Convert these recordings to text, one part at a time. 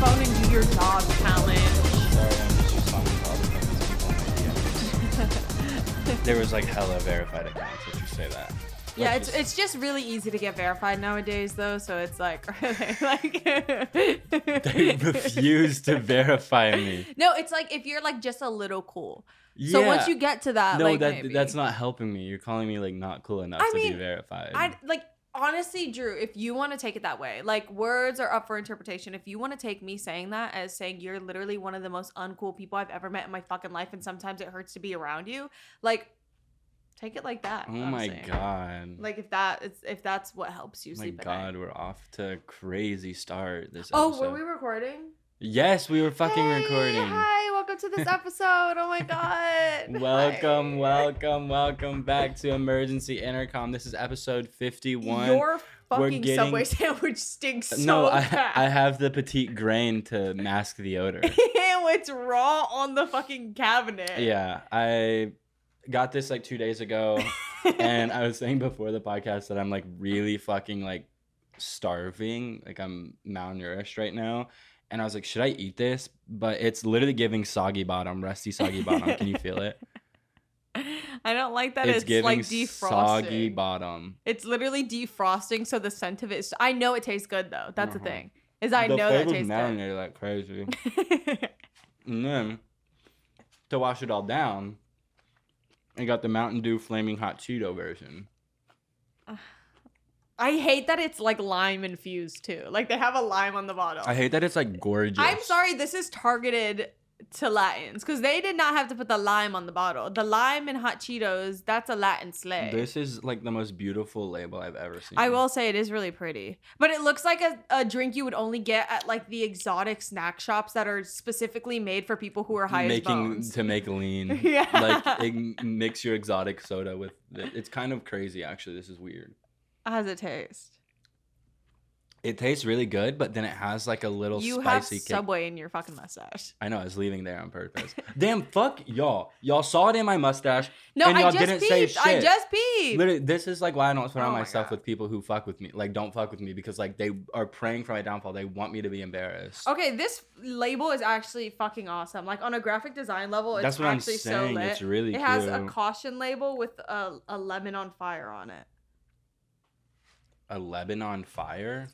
phone and do your dog challenge. Sorry, I'm just all the There was like hella verified accounts. Let's say that. Yeah, it's, it's just really easy to get verified nowadays, though. So it's like, like they refuse to verify me. No, it's like if you're like just a little cool. Yeah. So once you get to that, no, like, that maybe. that's not helping me. You're calling me like not cool enough I to mean, be verified. I like honestly, Drew. If you want to take it that way, like words are up for interpretation. If you want to take me saying that as saying you're literally one of the most uncool people I've ever met in my fucking life, and sometimes it hurts to be around you, like take it like that. oh my god. Like if that is if that's what helps you my sleep at god, we're off to a crazy start this Oh, episode. were we recording? Yes, we were fucking Hey, recording. Hi, welcome to this episode. Oh my god. Welcome, Hi. welcome, welcome back to Emergency Intercom. This is episode 51. Your fucking getting- Subway sandwich stinks so no, I, bad. I have the petitgrain to mask the odor. it's raw on the fucking cabinet. yeah, I got this like two days ago, and I was saying before the podcast that I'm like really fucking like starving. Like I'm malnourished right now. And I was like, should I eat this? But it's literally giving soggy bottom, rusty soggy bottom. Can you feel it? I don't like that it's it's, giving like defrosting. soggy bottom. It's literally defrosting, so the scent of it is. I know it tastes good though. That's Uh-huh. the thing. Is I the know that tastes marinated like crazy. good. And then to wash it all down, I got the Mountain Dew Flaming Hot Cheeto version. I hate that it's like lime infused too. Like they have a lime on the bottle. I hate that it's like gorgeous. I'm sorry, this is targeted to Latins because they did not have to put the lime on the bottle. The lime in hot Cheetos, that's a Latin slay. This is like the most beautiful label I've ever seen. I will say it is really pretty, but it looks like a, a drink you would only get at like the exotic snack shops that are specifically made for people who are high as making bones. to make lean. Yeah. Like it, mix your exotic soda with. The, it's kind of crazy actually. This is weird. How does it taste? It tastes really good, but then it has like a little You have spicy kick. Subway in your fucking mustache. I know I was leaving there on purpose. Damn, fuck y'all. Y'all saw it in my mustache. No, And I y'all just didn't say peeped. I just peeped. Literally, this is like why I don't surround Oh my myself God. with people who fuck with me. Like, don't fuck with me because like they are praying for my downfall. They want me to be embarrassed. Okay, this label is actually fucking awesome. Like on a graphic design level, it's That's what I'm actually saying. so lit. It's really it has a caution label with a, a lemon on fire on it. A Lebanon fire.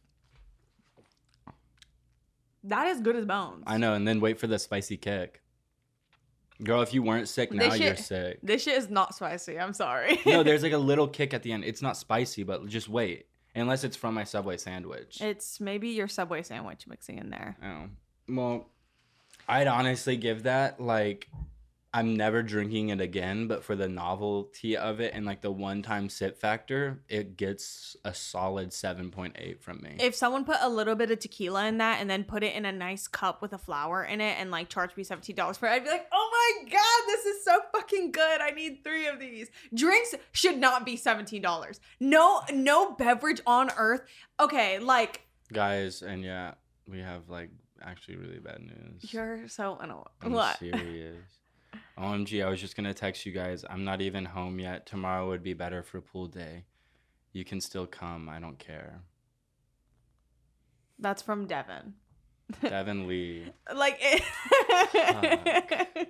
That is good as bones. I know, and then wait for the spicy kick. Girl, if you weren't sick, now you're sick. This shit is not spicy. I'm sorry. no, there's like a little kick at the end. It's not spicy, but just wait. Unless it's from my Subway sandwich. it's maybe your Subway sandwich mixing in there. Oh. Well, I'd honestly give that like I'm never drinking it again, but for the novelty of it and like the one time sip factor, it gets a solid 7.8 from me. If someone put a little bit of tequila in that and then put it in a nice cup with a flower in it and like charged me $17 for it, I'd be like, oh my God, this is so fucking good. I need three of these. Drinks should not be $17. No, no beverage on earth. Okay, like Guys, and yeah, we have like actually really bad news. you're so annoying. I'm What? serious. OMG, I was just gonna text you guys. I'm not even home yet. Tomorrow would be better for pool day. You can still come. I don't care. That's from Devin. Devin Lee. Like it.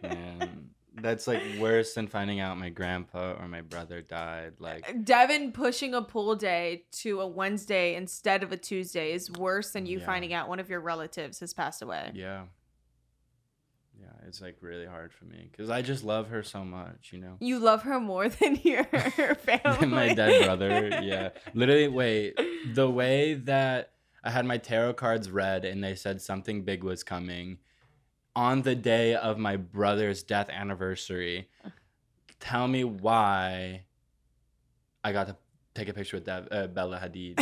Man, that's like worse than finding out my grandpa or my brother died. Like, Devin pushing a pool day to a Wednesday instead of a Tuesday is worse than you Yeah. finding out one of your relatives has passed away. yeah. Yeah, it's like really hard for me because I just love her so much, you know? You love her more than your family. Than my dead brother. Yeah. Literally, wait, the way that I had my tarot cards read and they said something big was coming on the day of my brother's death anniversary. Tell me why I got to take a picture with Dev- uh, Bella Hadid.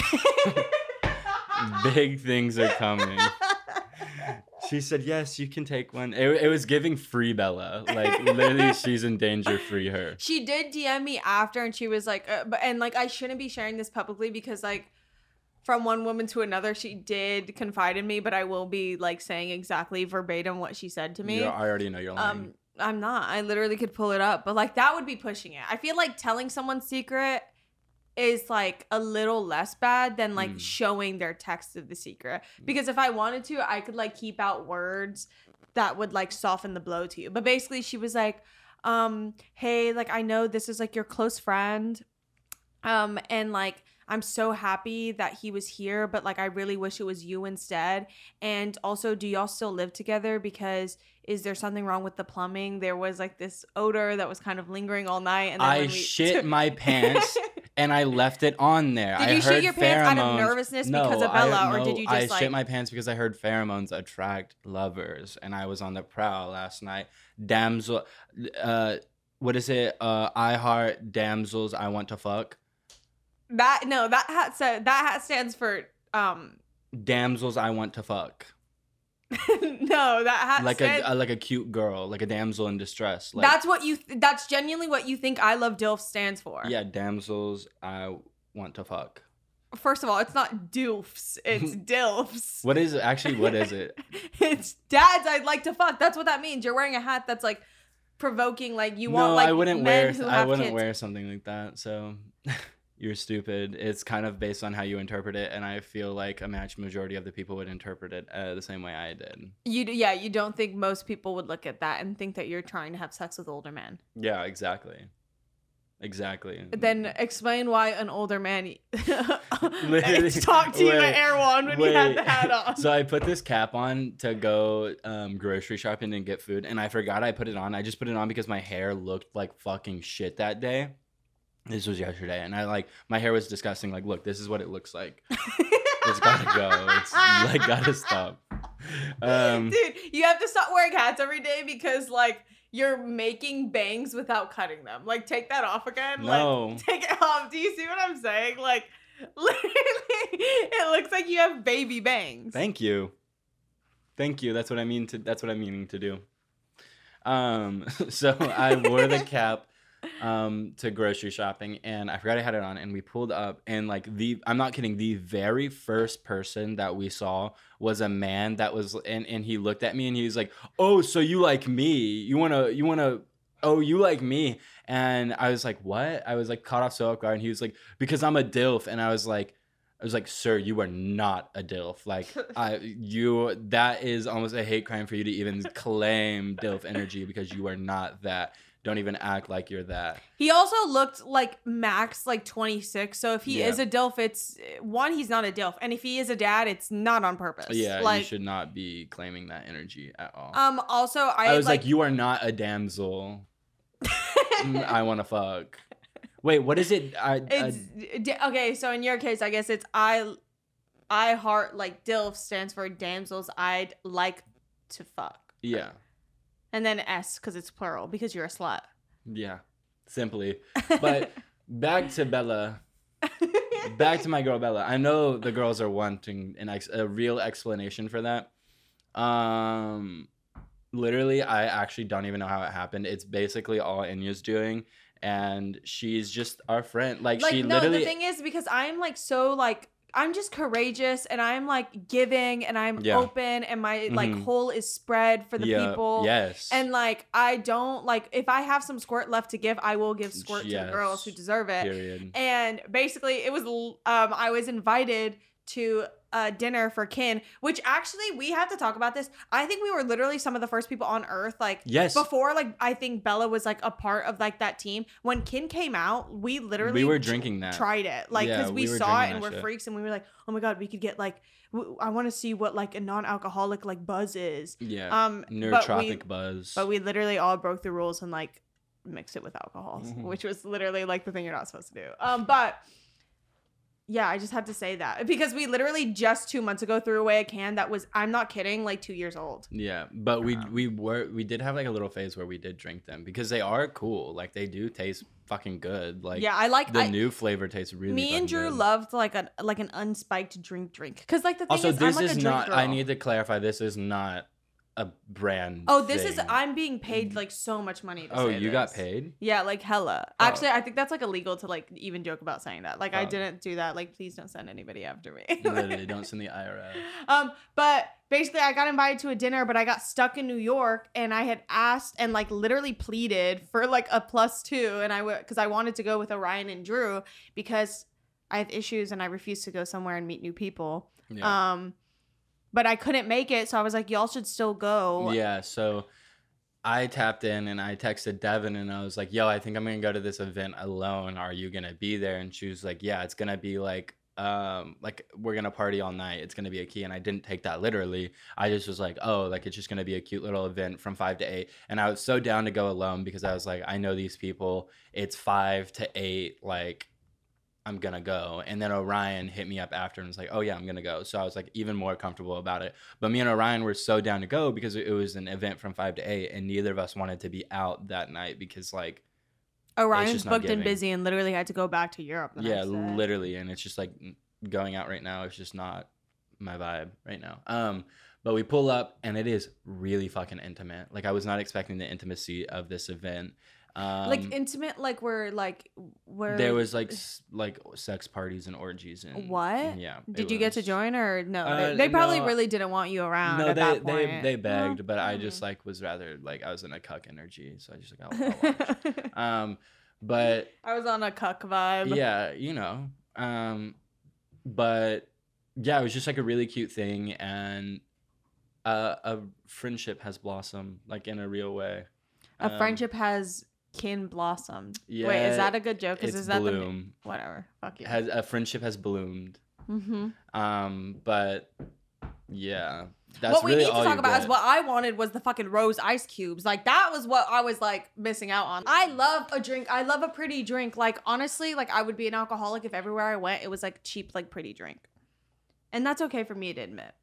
Big things are coming. She said, "Yes, you can take one." It, it was giving free Bella, like literally, she's in danger. Free her. She did DM me after, and she was like, uh, "But and like I shouldn't be sharing this publicly because like." From one woman to another, she did confide in me, but I will be like saying exactly verbatim what she said to me. I already know you're lying. Um, I'm not. I literally could pull it up, but like that would be pushing it. I feel like telling someone's secret is like a little less bad than like Mm. showing their text of the secret. Because if I wanted to, I could like keep out words that would like soften the blow to you. But basically, she was like, um, hey, like I know this is like your close friend. Um, and like I'm so happy that he was here, but like I really wish it was you instead. And also, do y'all still live together? Because is there something wrong with the plumbing? There was like this odor that was kind of lingering all night. And then I we shit my pants and I left it on there. Did I you shit your pants out of nervousness because of I- Bella, or did you I just, like- shit my pants because I heard pheromones attract lovers, and I was on the prowl last night. Damsel, uh, what is it? Uh, I heart damsels. I want to fuck. that no, that hat so that hat stands for um Damsels, I want to fuck. no, that hat Like stands, a, a like a cute girl, like a damsel in distress. Like, that's what you th- that's genuinely what you think I love DILF stands for. yeah, damsels, I want to fuck. First of all, it's not DILFs, it's DILFs. What is it? Actually, what is it? it's dads I'd like to fuck. That's what that means. You're wearing a hat that's like provoking, like you no, want like I wouldn't men wear. who I wouldn't kids. wear something like that. So you're stupid. It's kind of based on how you interpret it, and I feel like a match majority of the people would interpret it uh, the same way I did. You yeah, you don't think most people would look at that and think that you're trying to have sex with older men. Yeah, exactly. Exactly. Then explain why an older man talked to you wait, at One when you had the hat on. so I put this cap on to go um, grocery shopping and get food, and I forgot I put it on. I just put it on because my hair looked like fucking shit that day. This was yesterday, and I like my hair was disgusting. Like, look, this is what it looks like. It's gotta go. It's like gotta stop. Um, Dude, you have to stop wearing hats every day because like you're making bangs without cutting them. Like take that off again. No. Like take it off. Do you see what I'm saying? Like literally it looks like you have baby bangs. Thank you. Thank you. That's what I mean to that's what I'm meaning to do. Um so I wore the cap um to grocery shopping and I forgot I had it on and we pulled up and like the I'm not kidding the very first person that we saw was a man that was and and he looked at me and he was like, "Oh, so you like me? You want to you want to Oh, you like me?" And I was like, "What?" I was like caught off so off guard and he was like, "Because I'm a dilf." And I was like I was like, "Sir, you are not a dilf. Like, I you that is almost a hate crime for you to even claim dilf energy because you are not that. Don't even act like you're that." He also looked like max like 26. So if he Yeah. is a DILF, it's one, he's not a DILF. And if he is a dad, it's not on purpose. Yeah, like you should not be claiming that energy at all. um also I, I was like, like, "You are not a damsel. Mm, I want to fuck." Wait, what is it? I, d- okay. So in your case, I guess it's I, I heart like DILF stands for damsels I'd like to fuck, yeah, and then S because it's plural because you're a slut. yeah, simply. But back to Bella. back to my girl Bella. I know the girls are wanting an ex- a real explanation for that. Um, literally, I actually don't even know how it happened. It's basically all Enya's doing, and she's just our friend. Like, like she no, literally. the thing is because I'm like so like. I'm just courageous and I'm like giving and I'm Yeah. open and my like Mhm. hole is spread for the yeah, people. Yes. And like I don't like if I have some squirt left to give, I will give squirt to the girls who deserve it. period. and basically it was um i was invited to a dinner for kin which actually we have to talk about this i think we were literally some of the first people on earth like Yes. before like i think bella was like a part of like that team when kin came out we literally we were drinking that. tried it like Yeah, because we, we saw it and we're shit. freaks and we were like oh my god we could get like w- i want to see what like a non-alcoholic like buzz is yeah. um but Neurotropic we, buzz. but we literally all broke the rules and like mixed it with alcohol, Mhm. which was literally like the thing you're not supposed to do. Um, but yeah, I just had to say that because we literally just two months ago threw away a can that was I'm not kidding, like two years old. Yeah, but we we were we did have like a little phase where we did drink them because they are cool. Like they do taste fucking good. Like yeah, I like the I, new flavor tastes really. me and Drew good. loved like a like an unspiked drink drink because like the thing Also, is this I'm like is a drink not. girl. I need to clarify. This is not a brand. Oh, this is. I'm being paid like so much money. To Oh, you got paid. Yeah, like hella. Oh. Actually, I think that's like illegal to like even joke about saying that. Like I Oh. didn't do that. Like please don't send anybody after me. Literally, don't send the IRS. Um, but basically, I got invited to a dinner, but I got stuck in New York, and I had asked and like literally pleaded for like a plus two, and I would because I wanted to go with Orion and Drew because I have issues and I refuse to go somewhere and meet new people. Yeah. Um, but I couldn't make it, so I was like, y'all should still go. yeah. So I tapped in and I texted Devin and I was like, "Yo, I think I'm gonna go to this event alone. Are you gonna be there?" And she was like, "Yeah, it's gonna be like." um like we're gonna party all night it's gonna be a key and i didn't take that literally i just was like oh like it's just gonna be a cute little event from five to eight and i was so down to go alone because i was like i know these people it's five to eight like i'm gonna go. And then orion hit me up after and was like oh yeah i'm gonna go. So i was like even more comfortable about it. But me and orion were so down to go because it was an event from five to eight and neither of us wanted to be out that night because like Orion's booked and busy and literally had to go back to Europe. The yeah next day. literally. And it's just like going out right now it's just not my vibe right now. Um but we pull up and it is really fucking intimate. Like i was not expecting the intimacy of this event um like intimate, like we're like where there was like s- like sex parties and orgies and What? yeah Did you get to join or no? Uh, they, they probably no. really didn't want you around. no they they, they begged but i mm. just like was rather like i was in a cuck energy so i just like I'll, I'll watch. um but I was on a cuck vibe. yeah you know um but yeah it was just like a really cute thing and uh, a friendship has blossomed like in a real way A Um, friendship has kin blossomed. Wait, is that a good joke? Because is that the bloom whatever? Fuck you. has a friendship has bloomed mm-hmm. um but yeah that's what we really need to talk about is what I wanted was the fucking rose ice cubes. Like that was what I was like missing out on. I love a drink. I love a pretty drink. Like honestly, like I would be an alcoholic if everywhere I went it was like cheap, like pretty drink, and that's okay for me to admit.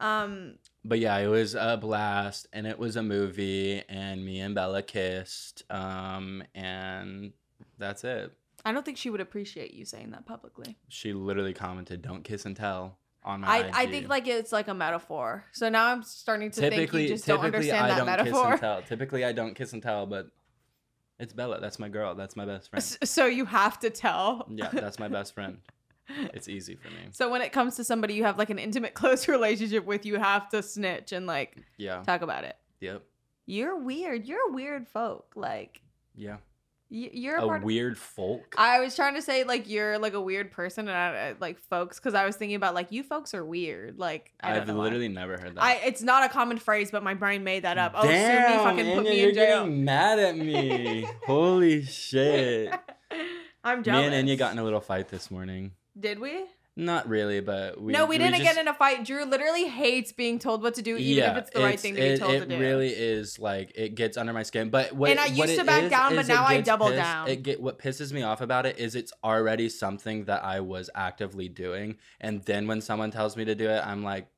Um, but yeah, it was a blast, and it was a movie, and me and Bella kissed, um, and that's it. I don't think she would appreciate you saying that publicly. She literally commented, "Don't kiss and tell." On my I, I think like it's like a metaphor. So now I'm starting to typically, think you just don't understand I that don't metaphor. kiss and tell. Typically, I don't kiss and tell, but it's Bella. That's my girl. That's my best friend. So you have to tell. yeah, that's my best friend. It's easy for me. So when it comes to somebody you have like an intimate, close relationship with, you have to snitch and like Yeah. talk about it. Yep. You're weird. You're a weird folk. Like Yeah. y- you're a, A weird folk. I was trying to say like you're like a weird person and I, I- like folks because I was thinking about like you folks are weird. Like I I've know why. literally never heard that. I it's not a common phrase, but my brain made that up. Oh, sue me, Damn, fucking put Enya, me you're jail. getting mad at me. Holy shit. I'm jealous. Me and Enya got in a little fight this morning. Did we? Not really, but we no, we, didn't just- get in a fight. Drew literally hates being told what to do, even if it's the right thing to be it, told it to do. really is like it gets under my skin. But what And I used to back is, down, but is it now I double pissed- down. It get what pisses me off about it is it's already something that I was actively doing, and then when someone tells me to do it, I'm like,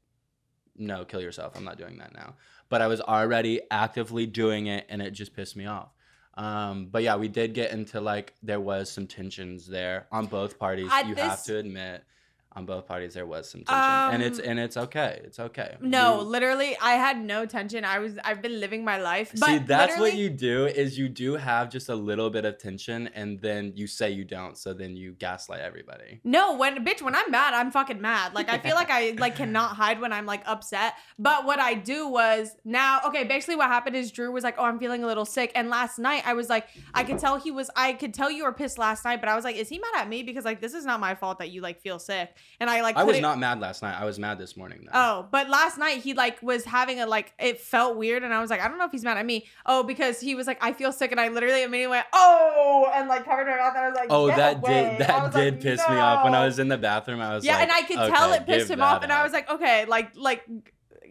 no, kill yourself. I'm not doing that now. But I was already actively doing it, and it just pissed me off. Um, but yeah, we did get into like there was some tensions there on both parties. At you this- have to admit, on both parties there was some tension, and it's Um, and it's okay. It's okay. No, We- literally, I had no tension. I was, I've been living my life. But See, that's what you do is you do have just a little bit of tension, and then you say you don't, so then you gaslight everybody. No, when bitch, when I'm mad, I'm fucking mad. Like I feel like I like cannot hide when I'm like upset. But what I do was now, okay, basically what happened is Drew was like, "Oh, I'm feeling a little sick." And last night I was like, I could tell he was I could tell you were pissed last night, but I was like, "Is he mad at me because like this is not my fault that you like feel sick?" And I like I was couldn't- mad last night. I was mad this morning though. Oh, but last night he like was having a like it felt weird and I was like, I don't know if he's mad at me. Oh, because he was like, I feel sick and I literally immediately went, Oh, and like covered my mouth and I was like, Oh, "Get that away." did that did like, piss me off when I was in the bathroom. I was Yeah, like, and I could tell it pissed him off, that and I was like, okay, like like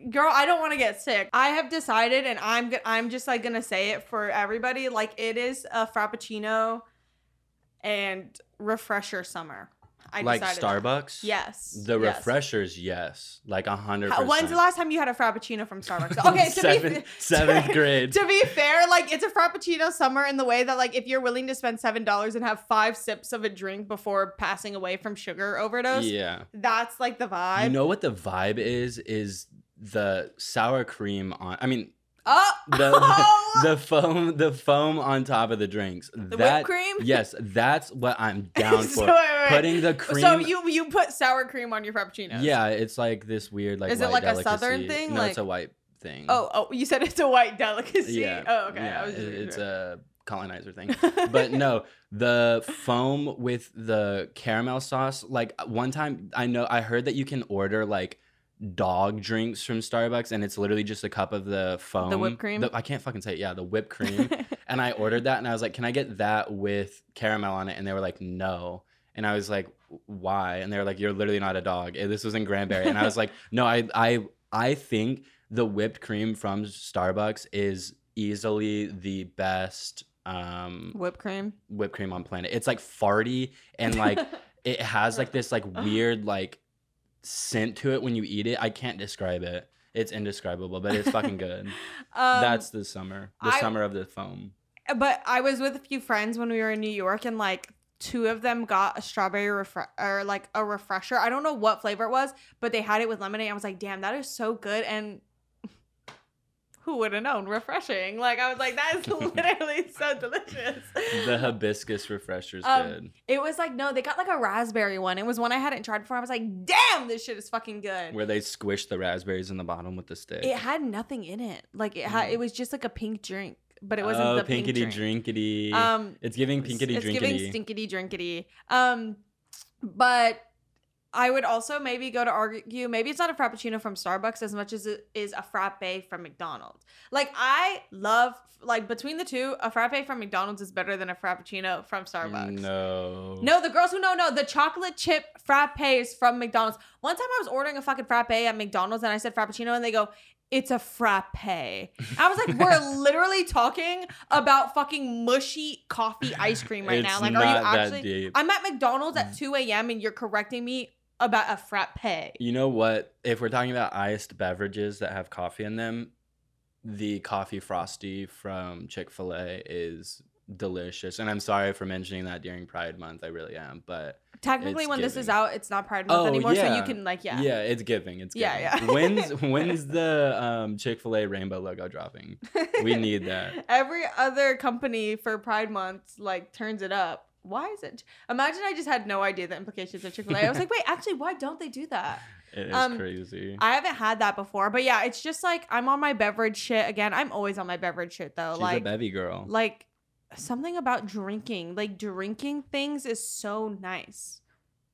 girl, I don't want to get sick. I have decided, and I'm go- I'm just like gonna say it for everybody. Like it is a frappuccino and refresher summer. I like decided that. Starbucks. Yes. The yes. refreshers, yes, like a hundred When's the last time you had a frappuccino from Starbucks? Okay, to seventh, be seventh grade. to be fair, like it's a frappuccino summer in the way that like if you're willing to spend seven dollars and have five sips of a drink before passing away from sugar overdose, yeah. that's like the vibe. You know what the vibe is? Is the sour cream on? I mean, oh, the the foam the foam on top of the drinks. the that whipped cream. yes, that's what I'm down So, for. wait, wait. Putting the cream. So you you put sour cream on your frappuccinos? yeah, it's like this weird like. Is it like a southern thing? No, Like- it's a white thing. Oh, oh, you said it's a white delicacy. yeah. Oh, okay. Yeah, I was just it- it's a colonizer thing. but no, the foam with the caramel sauce. Like one time, I know I heard that you can order like dog drinks from Starbucks, and it's literally just a cup of the foam, The whipped cream? I can't fucking say it. Yeah, the whipped cream. and I ordered that, and I was like, "Can I get that with caramel on it?" And they were like, "No." And I was like, "Why?" And they were like, "You're literally not a dog." And this was in Granbury, and I was like, "No, I, I, I think the whipped cream from Starbucks is easily the best." um Whipped cream. whipped cream on planet. It's like farty and like it has like this like weird like scent to it when you eat it. I can't describe it. It's indescribable, but it's fucking good. Um, That's the summer. The I- summer of the foam. But I was with a few friends when we were in New York, and like two of them got a strawberry refre- or like a refresher. I don't know what flavor it was, but they had it with lemonade. I was like, damn, that is so good. And who would have known? Refreshing. Like I was like, that is literally so delicious. The hibiscus refresher's Um, good. It was like no, they got like a raspberry one. It was one I hadn't tried before. I was like, damn, this shit is fucking good. Where they squish the raspberries in the bottom with the stick. It had nothing in it. Like it had, Mm. it was just like a pink drink, but it wasn't oh, the pink pinkity drink. drinkity. Um, it's giving pinkity it's drinkity. It's giving stinkity drinkity. Um, but I would also maybe go to argue. Maybe it's not a frappuccino from Starbucks as much as it is a frappe from McDonald's. Like I love like between the two, a frappe from McDonald's is better than a frappuccino from Starbucks. No. No, the girls who know know the chocolate chip frappes from McDonald's. One time I was ordering a fucking frappe at McDonald's and I said frappuccino and they go, "It's a frappe." I was like, "We're literally talking about fucking mushy coffee ice cream right now. Like, are you actually? deep. I'm at McDonald's at 2 a.m. and you're correcting me about a frappe. You know what? If we're talking about iced beverages that have coffee in them, the coffee frosty from Chick fil A is delicious. And I'm sorry for mentioning that during Pride Month. I really am. But Technically, when this is out, it's not Pride Month Oh, anymore, so you can like, yeah. yeah, it's giving. It's giving. Yeah, yeah. when's when's the um, Chick fil A rainbow logo dropping? We need that. Every other company for Pride Month like turns it up. Why is it? Imagine I just had no idea the implications of Chick Fil A. I was like, wait, actually, why don't they do that? It is Um, crazy. I haven't had that before, but yeah, it's just like I'm on my beverage shit again. I'm always on my beverage shit though. She's like, a bevy girl. like something about drinking, like drinking things is so nice.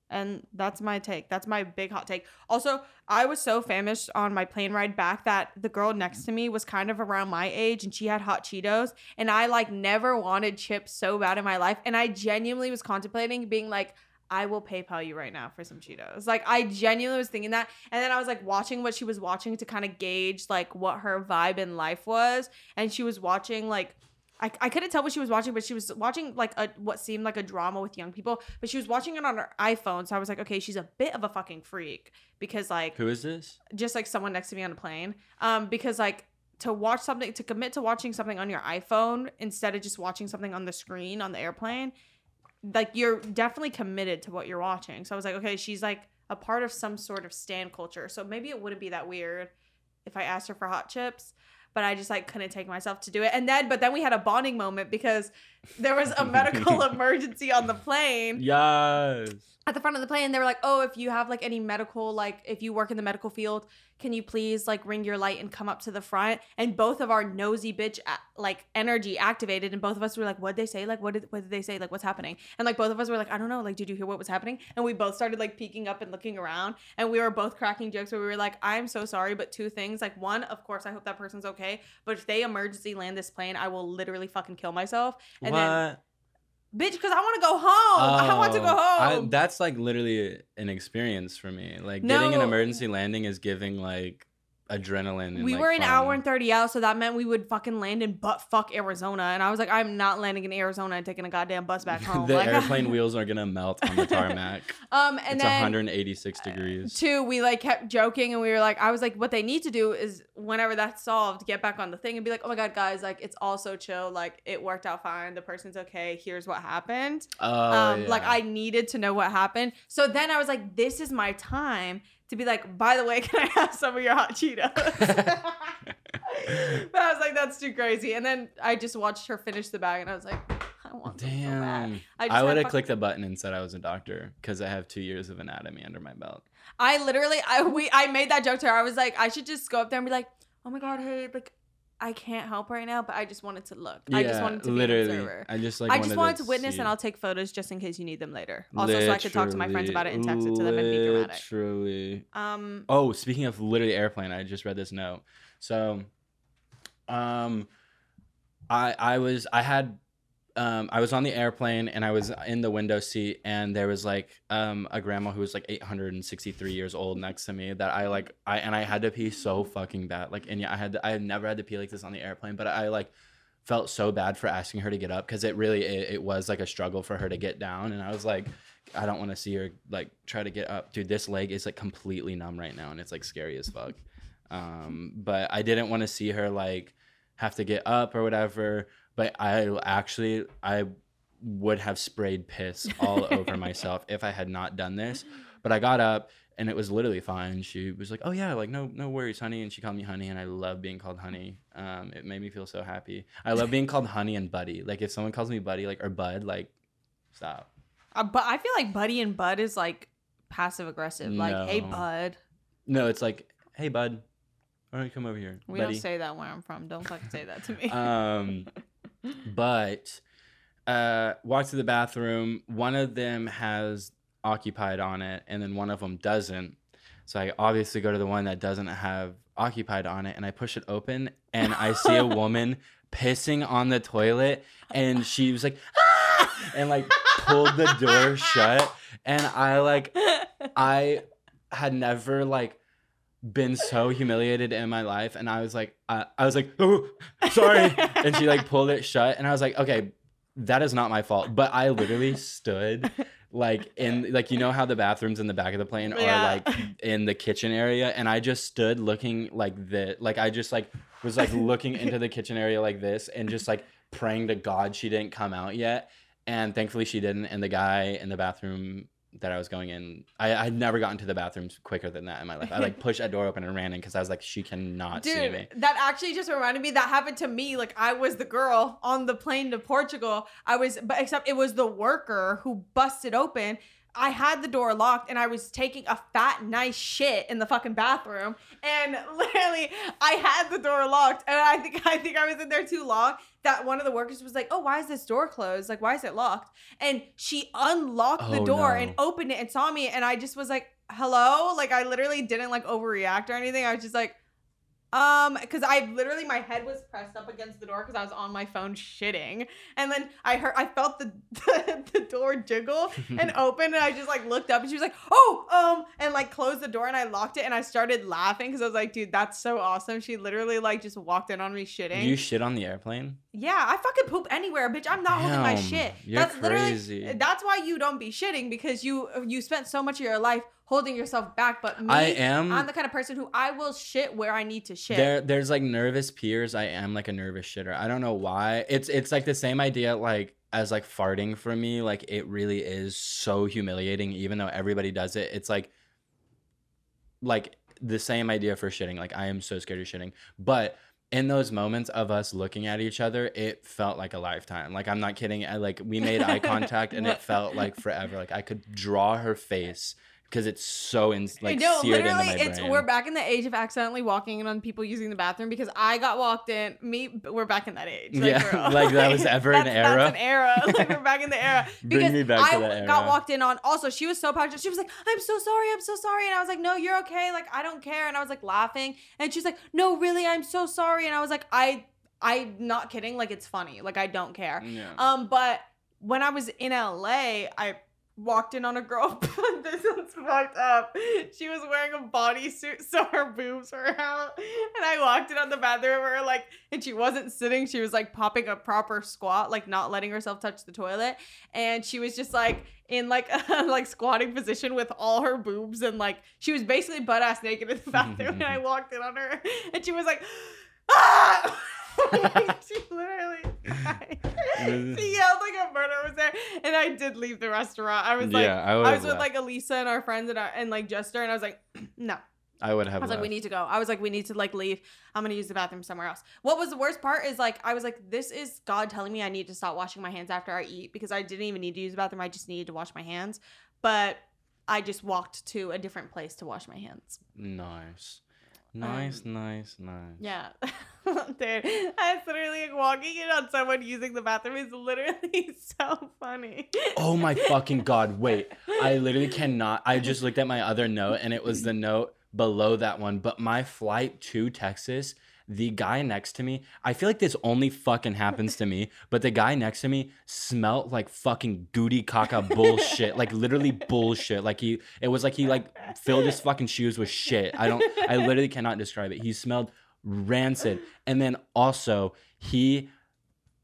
And that's my take. That's my big hot take. Also, I was so famished on my plane ride back that the girl next to me was kind of around my age and she had hot Cheetos. And I like never wanted chips so bad in my life. And I genuinely was contemplating being like, I will PayPal you right now for some Cheetos. Like I genuinely was thinking that. And then I was like watching what she was watching to kind of gauge like what her vibe in life was. And she was watching like I, I couldn't tell what she was watching, but she was watching like a what seemed like a drama with young people, but she was watching it on her iPhone. So I was like, okay, she's a bit of a fucking freak because like Who is this? just like someone next to me on a plane. Um, because like to watch something to commit to watching something on your iPhone instead of just watching something on the screen on the airplane, like you're definitely committed to what you're watching. So I was like, okay, she's like a part of some sort of stan culture. So maybe it wouldn't be that weird if I asked her for hot chips. But I just like couldn't take myself to do it. And then but then we had a bonding moment because there was a medical emergency on the plane Yes. At the front of the plane they were like oh if you have like any medical like if you work in the medical field can you please like ring your light and come up to the front? And both of our nosy bitch like energy activated and both of us were like what did they say? Like what did what did they say? Like what's happening? And like both of us were like i don't know. Like did you hear what was happening? And we both started like peeking up and looking around and we were both cracking jokes where we were like i'm so sorry but two things. Like one of course i hope that person's okay but if they emergency land this plane i will literally fucking kill myself. And what? then bitch because i want to go home. I want to go Oh, I- home. that's like literally an experience for me. Like getting an emergency landing is giving like adrenaline. We like, were an hour and 30 out, so that meant we would fucking land in butt fuck Arizona. And I was like, I'm not landing in Arizona and taking a goddamn bus back home. the like, airplane wheels are gonna melt on the tarmac. Um, and it's then 186 degrees. two, we like kept joking and we were like, I was like, what they need to do is whenever that's solved, get back on the thing and be like, oh my god, guys, like it's all so chill. Like it worked out fine. The person's okay. Here's what happened. Oh, um, like. I needed to know what happened. So then I was like, this is my time to be like, by the way, can I have some of your hot Cheetos? but I was like, that's too crazy. And then I just watched her finish the bag and I was like, I want them so. Damn. I, I, would have clicked the button and said I was a doctor because I have two years of anatomy under my belt. I literally, I we, I made that joke to her. I was like, I should just go up there and be like, oh my god, hey, like, I can't help right now, but I just wanted to look. I just wanted to be literally. an observer. I just like I just wanted to see witness, and. I'll take photos just in case you need them later. Also, so I could talk to my friends about it and text it to them and be dramatic. Truly. Um, Oh, speaking of literally airplane, I just read this note. So, um, I I was I had um I was on the airplane and I was in the window seat and there was like um a grandma who was like 863 years old next to me that I like I and I had to pee so fucking bad like and yeah I had to, I had never had to pee like this on the airplane but I like felt so bad for asking her to get up because it really it, it was like a struggle for her to get down and I was like I don't want to see her like try to get up. Dude this leg is like completely numb right now and it's like scary as fuck. Um but I didn't want to see her like have to get up or whatever but I actually I would have sprayed piss all over myself if I had not done this. But I got up and it was literally fine. She was like, "Oh yeah, like no no worries, honey," and she called me honey, and I love being called honey. Um, it made me feel so happy. I love being called honey and buddy. Like if someone calls me buddy, like or bud, like stop. uh, but I feel like Buddy and Bud is like passive aggressive. Like, hey, Bud. No, it's like, hey bud, why don't you come over here, We buddy? don't say that where I'm from. Don't fucking say that to me. um, but uh, walked to the bathroom. One of them has occupied on it, and then one of them doesn't. So I obviously go to the one that doesn't have occupied on it, and I push it open, and I see a woman pissing on the toilet, and she was like, "Ah!" and like pulled the door shut, and I like I had never like been so humiliated in my life and I was like I, I was like oh sorry. And she like pulled it shut and I was like okay that is not my fault. But I literally stood like in like you know how the bathrooms in the back of the plane are Yeah. like in the kitchen area? And I just stood looking like this like I just like was like looking into the kitchen area like this and just like praying to God she didn't come out yet. And thankfully she didn't and the guy in the bathroom that I was going in I I'd never gotten to the bathrooms quicker than that in my life I like pushed that door open and ran in because I was like she cannot see Dude, me that actually just reminded me that happened to me. Like I was the girl on the plane to Portugal. I was, but except it was the worker who busted open. I had the door locked and I was taking a fat, nice shit in the fucking bathroom. And literally, I had the door locked, and I think I think I was in there too long. That one of the workers was like, "Oh, why is this door closed? Like, why is it locked?" And she unlocked the Oh, door no. and opened it and saw me, and I just was like, "Hello!" Like, I literally didn't like overreact or anything. I was just like. Um, because I literally my head was pressed up against the door because I was on my phone shitting, and then I heard I felt the the, the door jiggle and open, and I just like looked up, and she was like, "Oh, um," and like closed the door, and I locked it, and I started laughing because I was like, "Dude, that's so awesome." She literally like just walked in on me shitting. you shit on the airplane yeah, I fucking poop anywhere, bitch. I'm not holding my shit. you're that's crazy. literally that's why you don't be shitting because you you spent so much of your life holding yourself back. But me, I am I'm the kind of person who I will shit where I need to shit. There, there's like nervous peers. I am like a nervous shitter. I don't know why. It's it's like the same idea like as like farting for me. Like it really is so humiliating. Even though everybody does it, it's like like the same idea for shitting. Like I am so scared of shitting, but in those moments of us looking at each other, it felt like a lifetime. Like I'm not kidding. I like we made eye contact and it felt like forever. Like I could draw her face because it's so in like no, seared into literally, my it's brain. we're back in the age of accidentally walking in on people using the bathroom because I got walked in. Me, we're back in that age. Yeah, for like that was ever an era? That's an era. Like we're back in the era. Bring Because me back to I that got walked in on. Also, she was so passionate. She was like, "I'm so sorry. I'm so sorry." And I was like, "No, you're okay. Like I don't care." And I was like laughing, and she's like, "No, really, I'm so sorry." And I was like, "I, I'm not kidding. Like it's funny. Like I don't care." Yeah. Um, but when I was in LA, I walked in on a girl. this one's fucked up. She was wearing a bodysuit, so her boobs were out. And I walked in on the bathroom where like, and she wasn't sitting. She was like popping a proper squat, like not letting herself touch the toilet. And she was just like in like a like squatting position with all her boobs and like she was basically butt ass naked in the bathroom. and I walked in on her, and she was like, ah. she literally mm. she yelled like a murder was there. And i did leave the restaurant. I was like yeah, I i, was with left. like elisa and our friends and, our, and like jester. And i was like no. I would have. i was like we need to go. I was like we need to like leave. I'm gonna use the bathroom somewhere else. What was the worst part is like i was like this is god telling me i need to stop washing my hands after i eat because i didn't even need to use the bathroom. I just needed to wash my hands. But i just walked to a different place to wash my hands. Nice, nice, Um, nice, nice. yeah Dude, I literally like, walking in on someone using the bathroom is literally so funny. Oh my fucking god! Wait, I literally cannot. I just looked at my other note, and it was the note below that one. But my flight to Texas, the guy next to me, I feel like this only fucking happens to me, but the guy next to me smelled like fucking goody caca bullshit, like literally bullshit. Like he, it was like he like filled his fucking shoes with shit. I don't, I literally cannot describe it. He smelled rancid, and then also he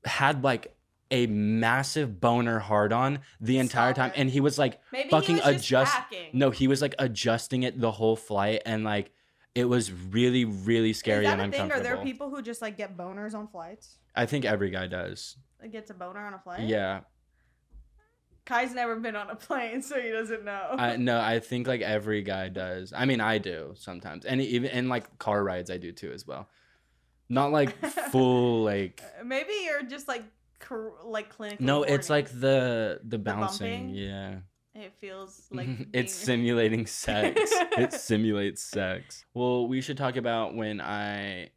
had like a massive boner hard on the entire time, and he was like Maybe fucking he was adjust. packing. No, he was like adjusting it the whole flight, and like it was really, really scary is that and a thing? Are uncomfortable. there people who just like get boners on flights? I think every guy does. Like gets a boner on a flight? Yeah, Kai's never been on a plane, so he doesn't know. I no, I think like every guy does. I mean, I do sometimes, and even in like car rides, I do too as well. Not like full like. Maybe you're just like cr- like clinically. No, it's like the the bouncing. bumping? yeah, it feels like it's simulating sex. it simulates sex. Well, we should talk about when I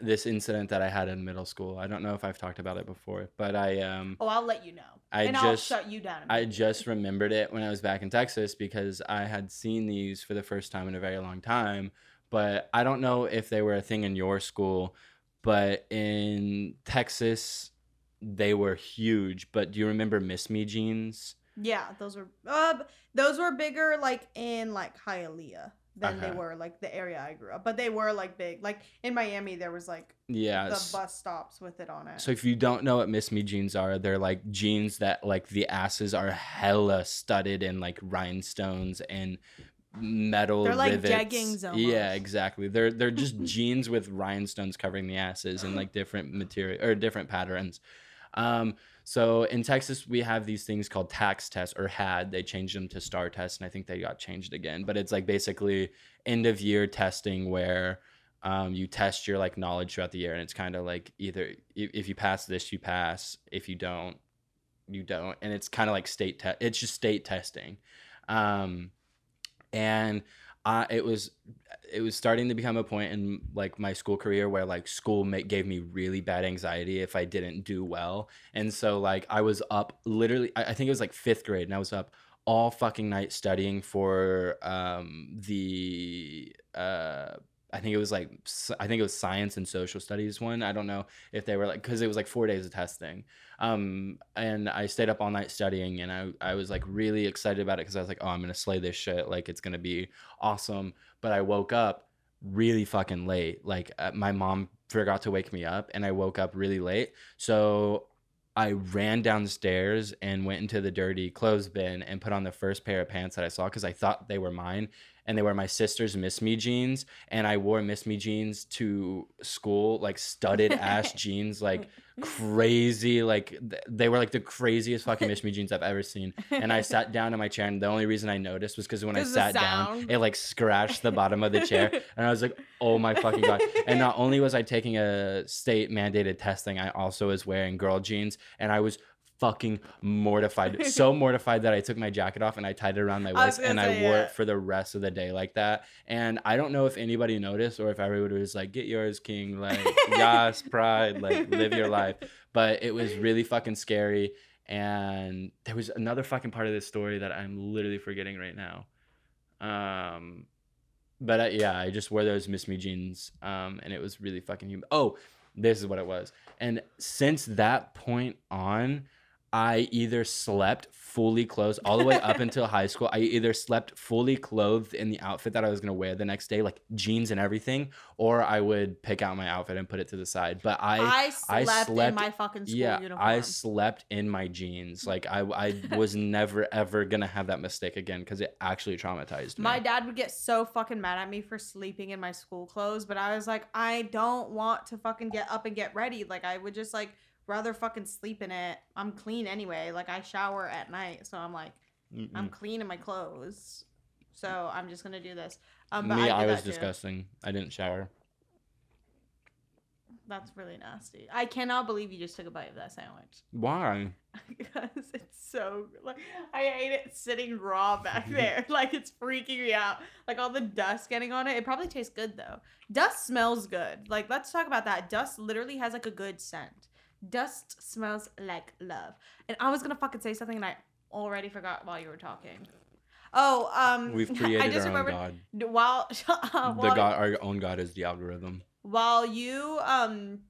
this incident that I had in middle school. I don't know if I've talked about it before, but I um Oh, I'll let you know. I and just- I'll shut you down. I just remembered it when I was back in Texas because I had seen these for the first time in a very long time. But I don't know if they were a thing in your school, but in Texas, they were huge. But do you remember Miss Me jeans? Yeah, those were uh those were bigger like in like Hialeah than they were like the area I grew up. But they were like big. Like in Miami there was like Yeah. the bus stops with it on it. So if you don't know what Miss Me jeans are, they're like jeans that like the asses are hella studded in like rhinestones and metal They're like rivets. jeggings Yeah, exactly. They're they're just jeans with rhinestones covering the asses and like different material or different patterns. Um, so in Texas, we have these things called TAKS tests or had they changed them to STAAR tests, and I think they got changed again. But it's like basically end of year testing where um, you test your like knowledge throughout the year, and it's kind of like either if, you pass this, you pass. If you don't, you don't, and it's kind of like state test. It's just state testing, um, and It was it was starting to become a point in like my school career where like school ma- gave me really bad anxiety if I didn't do well, and so like I was up literally. I, I think it was like fifth grade, and I was up all fucking night studying for um the uh I think it was like I think it was science and social studies one. I don't know if they were like because it was like four days of testing. Um, and I stayed up all night studying, and I I was like really excited about it because I was like, oh, I'm gonna slay this shit. Like it's gonna be awesome. But I woke up really fucking late. Like uh, my mom forgot to wake me up, and I woke up really late. So I ran downstairs and went into the dirty clothes bin and put on the first pair of pants that I saw because I thought they were mine. And they were my sister's Miss Me jeans. And I wore Miss Me jeans to school, like studded ass jeans, like crazy. Like th- they were like the craziest fucking Miss Me jeans I've ever seen. And I sat down in my chair, and the only reason I noticed was because when I sat down, it like scratched the bottom of the chair. And I was like, oh my fucking God. And not only was I taking a state mandated testing, I also was wearing girl jeans. And I was fucking mortified. so mortified that I took my jacket off and I tied it around my waist gonna and I wore yeah. it for the rest of the day like that. And I don't know if anybody noticed or if everybody was like, get yours, King. Like, yas, pride, like, live your life. But it was really fucking scary. And there was another fucking part of this story that I'm literally forgetting right now. Um, but uh, yeah, I just wore those Miss Me jeans, um, and it was really fucking humid. Oh, this is what it was. And since that point on, I either slept fully clothed all the way up until high school. I either slept fully clothed in the outfit that I was gonna wear the next day, like jeans and everything, or I would pick out my outfit and put it to the side. But I, I I slept, slept- in my fucking school yeah, uniform. I slept in my jeans. Like I, I was never ever gonna have that mistake again because it actually traumatized me. My dad would get so fucking mad at me for sleeping in my school clothes, but I was like, I don't want to fucking get up and get ready. Like I would just like rather fucking sleep in it. I'm clean anyway. Like I shower at night, so I'm like I'm Mm-mm. clean in my clothes. So I'm just gonna do this. Um, but me, I, I, was disgusting. I didn't shower. That's really nasty. I cannot believe you just took a bite of that sandwich Why? because it's so like I ate it sitting raw back there. like it's freaking me out. Like all the dust getting on it. It probably tastes good though. Dust smells good. Like let's talk about that. Dust literally has like a good scent. Dust smells like love. And I was gonna fucking say something and I already forgot while you were talking. Oh, um, We've I just our own remembered god. while uh, The while, god, our own god is the algorithm. while you um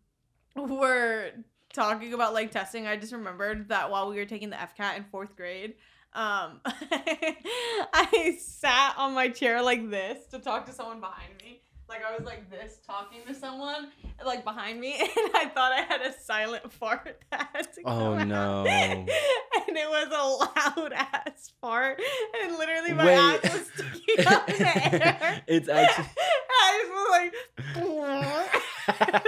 were talking about like testing, I just remembered that while we were taking the FCAT in fourth grade, um I sat on my chair like this to talk to someone behind me. Like I was like this talking to someone like behind me and I thought I had a silent fart that had to Oh, come no. out. and it was a loud ass fart and literally my Wait. ass was sticking up in the air. it's actually I just was like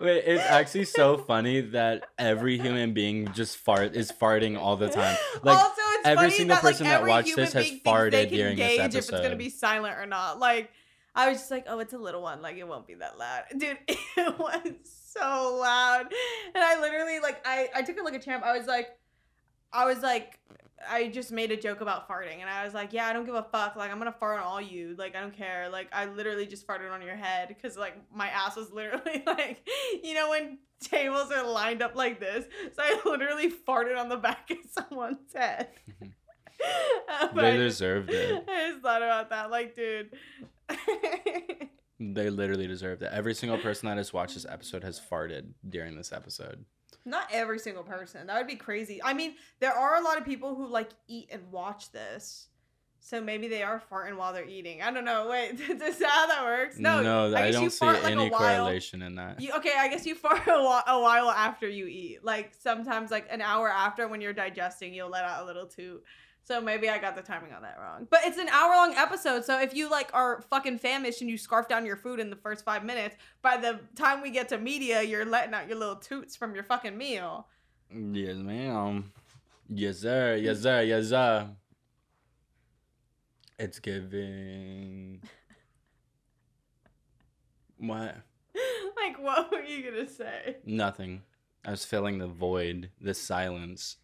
wait, it's actually so funny that every human being just fart is farting all the time. Like also, it's every funny single that, like, person that watched this has being thinks they farted during this gauge if it's gonna be silent or not. Like, I was just like, oh, it's a little one. Like, it won't be that loud, dude. It was so loud, and I literally like, I I took a look at Champ. I was like, I was like. I just made a joke about farting, and I was like, "Yeah, I don't give a fuck. Like, I'm gonna fart on all you. Like, I don't care. Like, I literally just farted on your head because like my ass was literally like, you know, when tables are lined up like this. So I literally farted on the back of someone's head. Uh, They I just- deserved it. I just thought about that, like, dude. They literally deserve it. Every single person that has watched this episode has farted during this episode. Not every single person. That would be crazy. I mean, there are a lot of people who like eat and watch this. So maybe they are farting while they're eating. I don't know. Wait, is that how that works? No, no, I, guess don't you see like, any correlation in that. You, okay, I guess you fart a, whi- a while after you eat. Like sometimes, like an hour after when you're digesting, you'll let out a little toot. So maybe I got the timing on that wrong. But it's an hour long episode, so if you like are fucking famished and you scarf down your food in the first five minutes, by the time we get to media, you're letting out your little toots from your fucking meal. Yes, ma'am. Yes, sir. Yes, sir. Yes, sir. It's giving. What? like, what were you gonna say? Nothing. I was filling the void, the silence.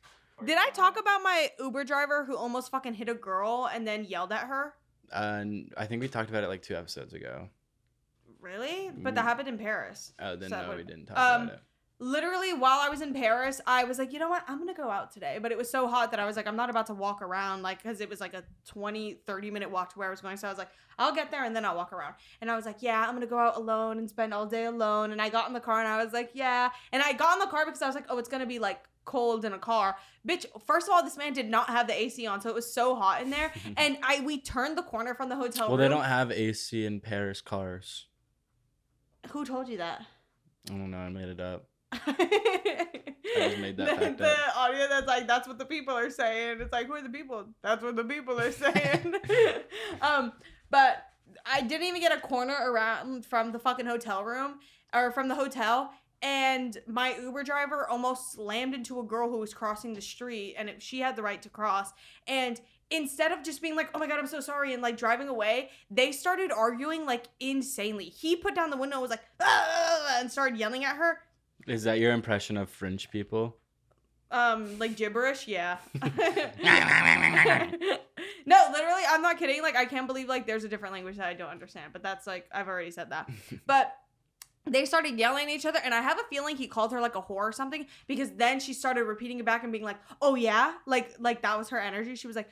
Did I talk about my Uber driver who almost fucking hit a girl and then yelled at her? And I think we talked about it like two episodes ago. Really? But that Mm. happened in Paris. Oh, then So no, we didn't talk um, about it. literally while I was in Paris, I was like, you know what? I'm going to go out today. But it was so hot that I was like, I'm not about to walk around like cuz it was like a 20 30 minute walk to where I was going. So I was like, I'll get there and then I'll walk around. And I was like, yeah, I'm going to go out alone and spend all day alone. And I got in the car and I was like, yeah. And I got in the car because I was like, oh, it's going to be like cold in a car. Bitch, first of all, this man did not have the AC on, so it was so hot in there. and I we turned the corner from the hotel Well, they don't have AC in Paris cars. Who told you that? I don't know. I made it up. I just made that the, the audio that's like that's what the people are saying. It's like who are the people? That's what the people are saying. um, but I didn't even get a corner around from the fucking hotel room or from the hotel. And my Uber driver almost slammed into a girl who was crossing the street, and it, she had the right to cross. And instead of just being like, "Oh my god, I'm so sorry," and like driving away, they started arguing like insanely. He put down the window, and was like, "Ah," and started yelling at her. Is that your impression of French people? Um, like gibberish, yeah. no, literally, I'm not kidding. Like, I can't believe like there's a different language that I don't understand. But that's like I've already said that. But they started yelling at each other, and I have a feeling he called her like a whore or something because then she started repeating it back and being like, "Oh yeah," like like that was her energy. She was like.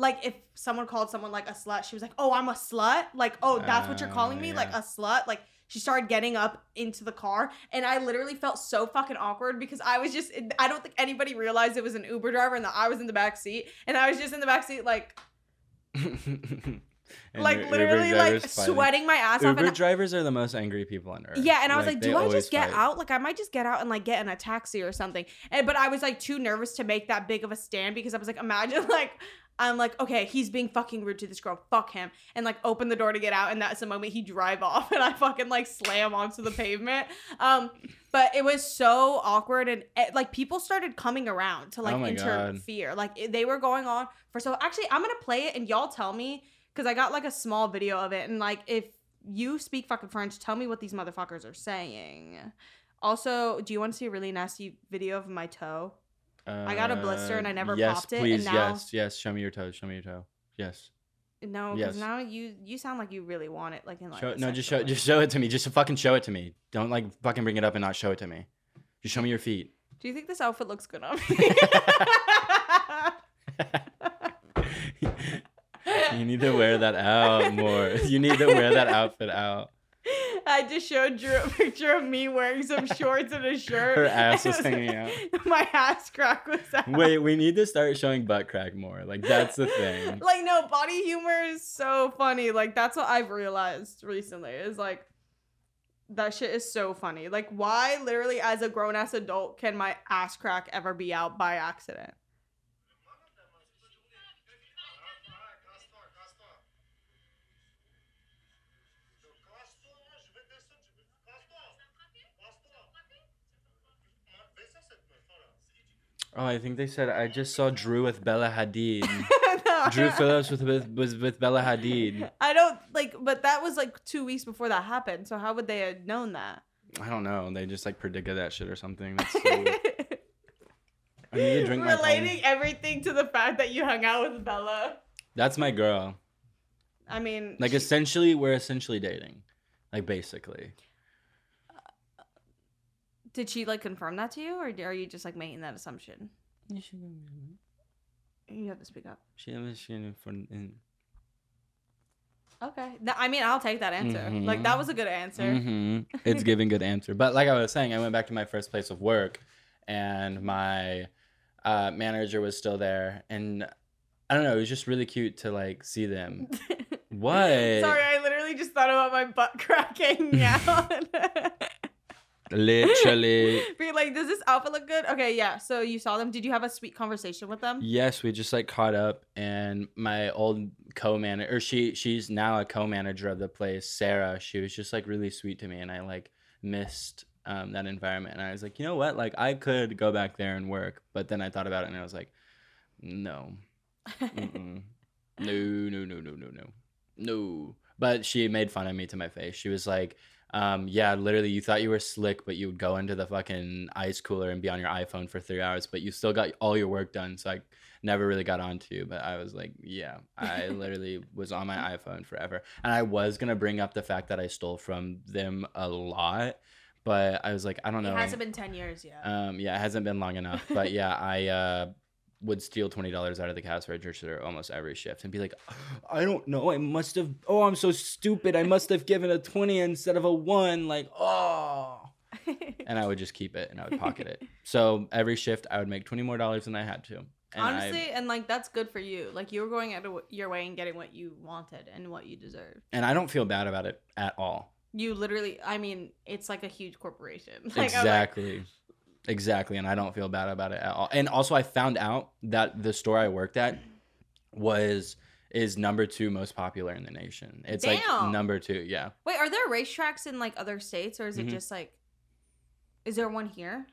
Like if someone called someone like a slut, she was like, "Oh, I'm a slut." Like, "Oh, that's what you're calling uh, me?" Like yeah. a slut. Like she started getting up into the car, and I literally felt so fucking awkward because I was just I don't think anybody realized it was an Uber driver and that I was in the back seat, and I was just in the back seat like And like Uber literally like sweating my ass off. Uber drivers are the most angry people on earth. yeah, and I was like, they do I just get fight. out? Like, I might just get out and like get in a taxi or something. And but I was like too nervous to make that big of a stand because I was like, imagine like I'm like, okay, he's being fucking rude to this girl. Fuck him. And like open the door to get out, and that's the moment he drive off, and I fucking like slam onto the pavement. Um, but it was so awkward, and eh, like people started coming around to like Oh my God. interfere. Like they were going on for so. Actually, I'm gonna play it, and y'all tell me because I got like a small video of it, and like if you speak fucking French. Tell me what these motherfuckers are saying. Also, do you want to see a really nasty video of my toe? I got a blister and I never Uh, yes, popped it, and Please, now- yes, yes. Show me your toe. Show me your toe. Yes. No, because Yes. now you you sound like you really want it, like in like Show, no, just show, way. just show it to me. Just fucking show it to me. Don't like fucking bring it up and not show it to me. Just show me your feet. Do you think this outfit looks good on me? you need to wear that out more. You need to wear that outfit out. I just showed Drew a picture of me wearing some shorts and a shirt. Her ass is hanging out. My ass crack was out. Wait, we need to start showing butt crack more. Like that's the thing. Like no, body humor is so funny. Like that's what I've realized recently. Is like that shit is so funny. Like why literally as a grown ass adult can my ass crack ever be out by accident? Oh, I think they said I just saw Drew with Bella Hadid. No, Drew Phillips with, with was with Bella Hadid. I don't like, but that was like two weeks before that happened. So how would they have known that? I don't know. They just like predicted that shit or something. That's so. I need to drink Relating everything to the fact that you hung out with Bella. That's my girl. I mean, Like essentially, we're essentially dating. Like basically. Did she like confirm that to you, or are you just like making that assumption? You have to speak up. She she for in. Okay. Th- I mean, I'll take that answer. Like that was a good answer. Mhm. It's giving good answer. But like I was saying, I went back to my first place of work, and my uh, manager was still there, and I don't know. It was just really cute to like see them. What? Sorry, I literally just thought about my butt cracking out. Literally. Be like, does this outfit look good? Okay, yeah. So you saw them. Did you have a sweet conversation with them? Yes, we just like caught up, and my old co-manager, or she, she's now a co-manager of the place, Sarah. She was just like really sweet to me, and I like missed um, that environment. And I was like, you know what, like I could go back there and work, but then I thought about it, and I was like, no, Mm-mm. no, no, no, no, no, no, no. But she made fun of me to my face. She was like, um, yeah, literally, you thought you were slick, but you would go into the fucking ice cooler and be on your iPhone for three hours, but you still got all your work done. So I never really got onto you. But I was like, yeah, I literally was on my iPhone forever. And I was going to bring up the fact that I stole from them a lot, but I was like, I don't know. It hasn't been ten years yet. Um, yeah, it hasn't been long enough, but yeah, I uh, would steal twenty dollars out of the cash register almost every shift and be like, oh, I don't know, I must have. Oh, I'm so stupid. I must have given a twenty instead of a one. Like, oh, and I would just keep it and I would pocket it. So every shift, I would make twenty more dollars than I had to. And I- Honestly, and like that's good for you. Like you were going out of your way and getting what you wanted and what you deserved. and I don't feel bad about it at all. You literally, I mean, it's like a huge corporation. Like, I'm like, exactly. And I don't feel bad about it at all. And also I found out that the store I worked at was is number two most popular in the nation. It's like number two, yeah. Wait, are there RaceTracs in like other states, or is it Mhm. just like? Is there one here?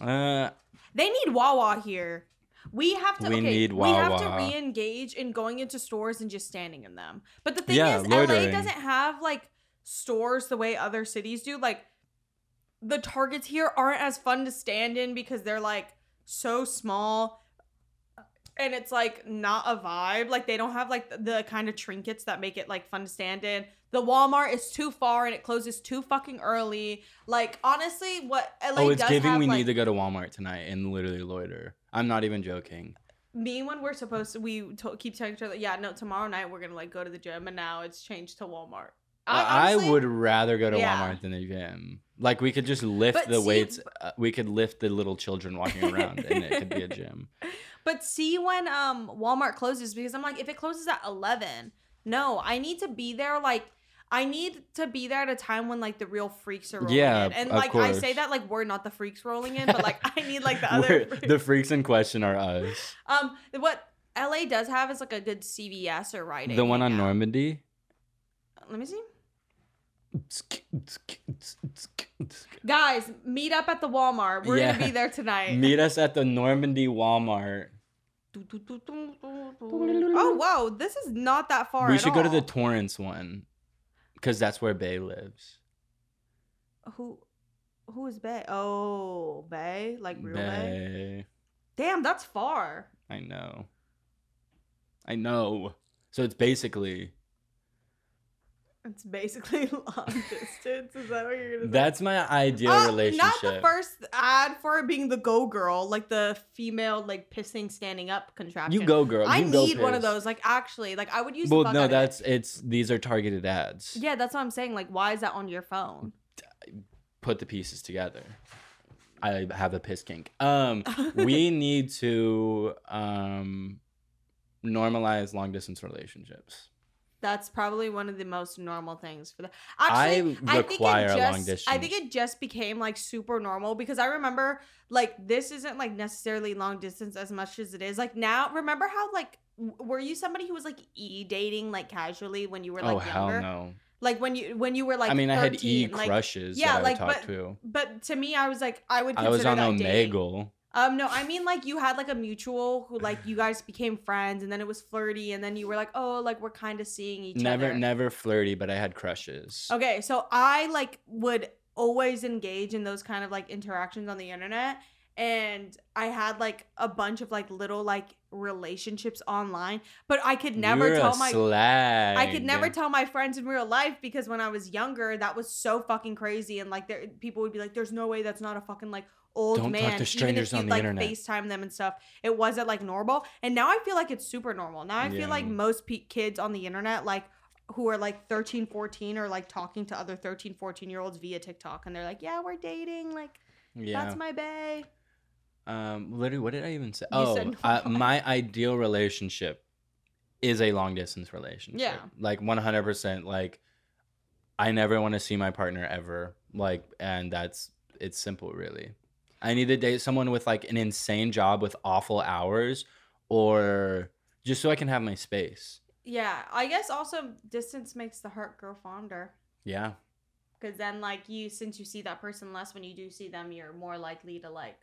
Uh They need Wawa here. We have to. We okay, need We have to Wawa. re-engage in going into stores and just standing in them. But the thing Yeah, is, LA doesn't have like stores the way other cities do. Like the Targets here aren't as fun to stand in because they're like so small. And it's like not a vibe. Like they don't have like the, the kind of trinkets that make it like fun to stand in. The Walmart is too far and it closes too fucking early. Like honestly, what LA Oh, it's does giving have, we like, need to go to Walmart tonight and literally loiter. I'm not even joking. me when we're supposed to we to- keep telling each other yeah no tomorrow night we're gonna like go to the gym and now it's changed to walmart I, honestly- would rather go to Yeah. Walmart than the gym. Like we could just lift But the see- weights. Uh, we could lift the little children walking around, and it could be a gym. but see when um walmart closes because i'm like if it closes at 11 no i need to be there like I need to be there at a time when like the real freaks are rolling Yeah, in. And like I say that like we're not the freaks rolling in, but like I need like the other freaks. the freaks in question are us. um what LA does have is like a good CVS or Rite Aid. The one on hangout. Normandie. Let me see. Guys, meet up at the Walmart. We're Yeah. gonna be there tonight. Meet us at the Normandie Walmart. Oh wow, this is not that far. we should go to the. Torrance one. because that's where Bay lives. Who who is Bay? Oh, Bay? Like real Bay? Bay. Damn, that's far. I know. I know. So it's basically It's basically long distance. Is that what you're gonna say? that's my ideal Uh, relationship. Not the first ad for being the GoGirl, like the female like pissing standing up contraption. you go, girl. I You need one of those. Like actually, like I would use. Well, no, of it. that's it's. These are targeted ads. Yeah, that's what I'm saying. Like, why is that on your phone? Put the pieces together. I have a piss kink. Um, we need to um normalize long distance relationships. That's probably one of the most normal things for the. Actually, I, require think it long just, I think it just became like super normal because I remember like this isn't like necessarily long distance as much as it is like now. Remember how like w- were you somebody who was like e dating like casually when you were like oh hell younger? no! Like when you when you were like I mean, I had e 13, like, crushes yeah, that I like, would talk but- to. But to me, I was like, I would. I was on that dating. Um, no, I mean like you had like a mutual who like you guys became friends, and then it was flirty, and then you were like, oh, like we're kind of seeing each Never, other. never never flirty, but I had crushes. Okay, so I like would always engage in those kind of like interactions on the internet, and I had like a bunch of like little like relationships online, but I could never You're tell my. slag. I could never tell my friends in real life because when I was younger, that was so fucking crazy, and like there, people would be like, "There's no way that's not a fucking like old Don't talk man." to Even strangers if you on the like internet. FaceTime them and stuff, it wasn't like normal. And now I feel like it's super normal. Now I feel like most pe- kids on the internet, like who are like 13, 14, are like talking to other 13, 14 year olds via TikTok, and they're like, "Yeah, we're dating. Like Yeah. that's my bae." Um, literally, what did I even say? You oh, uh, my ideal relationship is a long distance relationship. Yeah. like one hundred percent. Like, I never want to see my partner ever. Like, and that's it's simple, really. I need to date someone with like an insane job with awful hours, or just so I can have my space. Yeah, I guess also distance makes the heart grow fonder. Yeah, Because then, like, you, since you see that person less when you do see them, you're more likely to, like,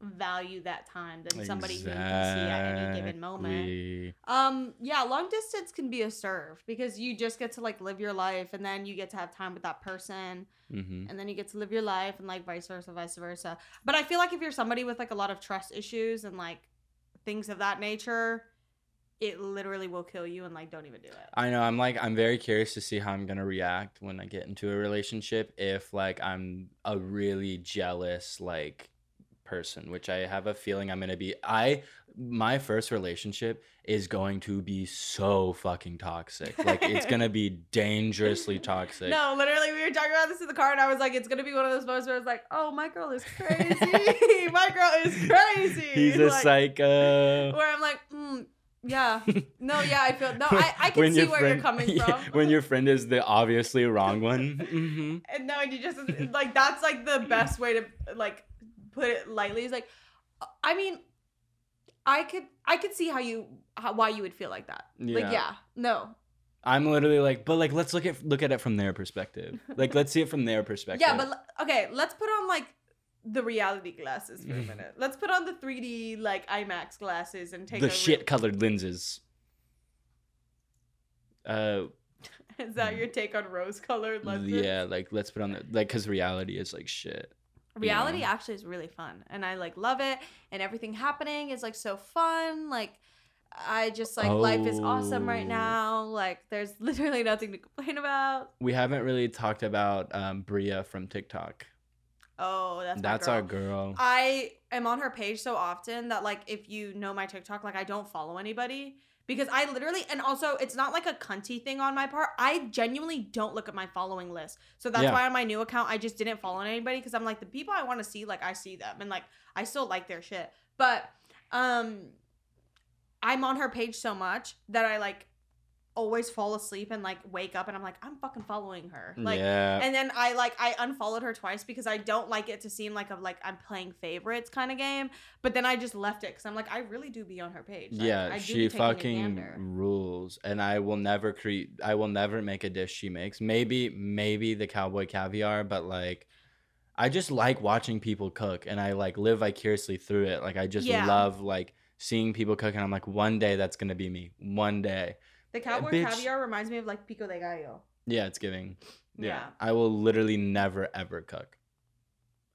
value that time than somebody who you can see at any given moment. Um, yeah, long distance can be a serve because you just get to, like, live your life and then you get to have time with that person Mm-hmm. and then you get to live your life and, like, vice versa, vice versa. But I feel like if you're somebody with, like, a lot of trust issues and, like, things of that nature, it literally will kill you and, like, don't even do it. I know. I'm like, I'm very curious to see how I'm gonna react when I get into a relationship. If like I'm a really jealous like person, which I have a feeling I'm gonna be. I my first relationship is going to be so fucking toxic. Like it's gonna be dangerously toxic. No, literally, we were talking about this in the car, and I was like, "It's gonna be one of those moments where I was like, oh, my girl is crazy. my girl is crazy. He's a like, psycho. Where I'm like, mm, yeah, no, yeah, I feel no, I, I can see where you're friend- coming yeah, from. when your friend is the obviously wrong one. hmm and no, and you just like that's like the best way to like put it lightly. Is like, I mean, I could I could see how you how, why you would feel like that. Like, Yeah. yeah, no, I'm literally like, but like, let's look at look at it from their perspective. Like, let's see it from their perspective. Yeah, but okay, let's put on like the reality glasses for a Mhm. minute. Let's put on the 3D like IMAX glasses and take the shit colored lenses. Uh, Is that your take on rose-colored lenses? yeah, like let's put on the like, cause reality is like shit. Reality Yeah. actually is really fun, and I like love it, and everything happening is like so fun. Like, I just like life is awesome right Oh. now. Like, there's literally nothing to complain about. We haven't really talked about um Bria from TikTok. Oh, that's That's girl. our girl. I am on her page so often that like if you know my TikTok, like I don't follow anybody because I literally and also it's not like a cunty thing on my part. I genuinely don't look at my following list. So that's Yeah. why on my new account I just didn't follow anybody because I'm like the people I want to see, like I see them and like I still like their shit. But um I'm on her page so much that I like always fall asleep and like wake up and I'm like, I'm fucking following her. Like yeah. and then I like I unfollowed her twice because I don't like it to seem like a like I'm playing favorites kind of game. But then I just left it because I'm like I really do be on her page. Like, yeah, I do she be taking a fucking rules, and I will never create. I will never make a dish she makes. Maybe, maybe the cowboy caviar, but like, I just like watching people cook, and I like live vicariously through it. Like, I just Yeah. love like seeing people cook, and I'm like, one day that's gonna be me. One day. The cowboy bitch. caviar reminds me of like pico de gallo. Yeah, it's giving. Yeah. Yeah. I will literally never ever cook.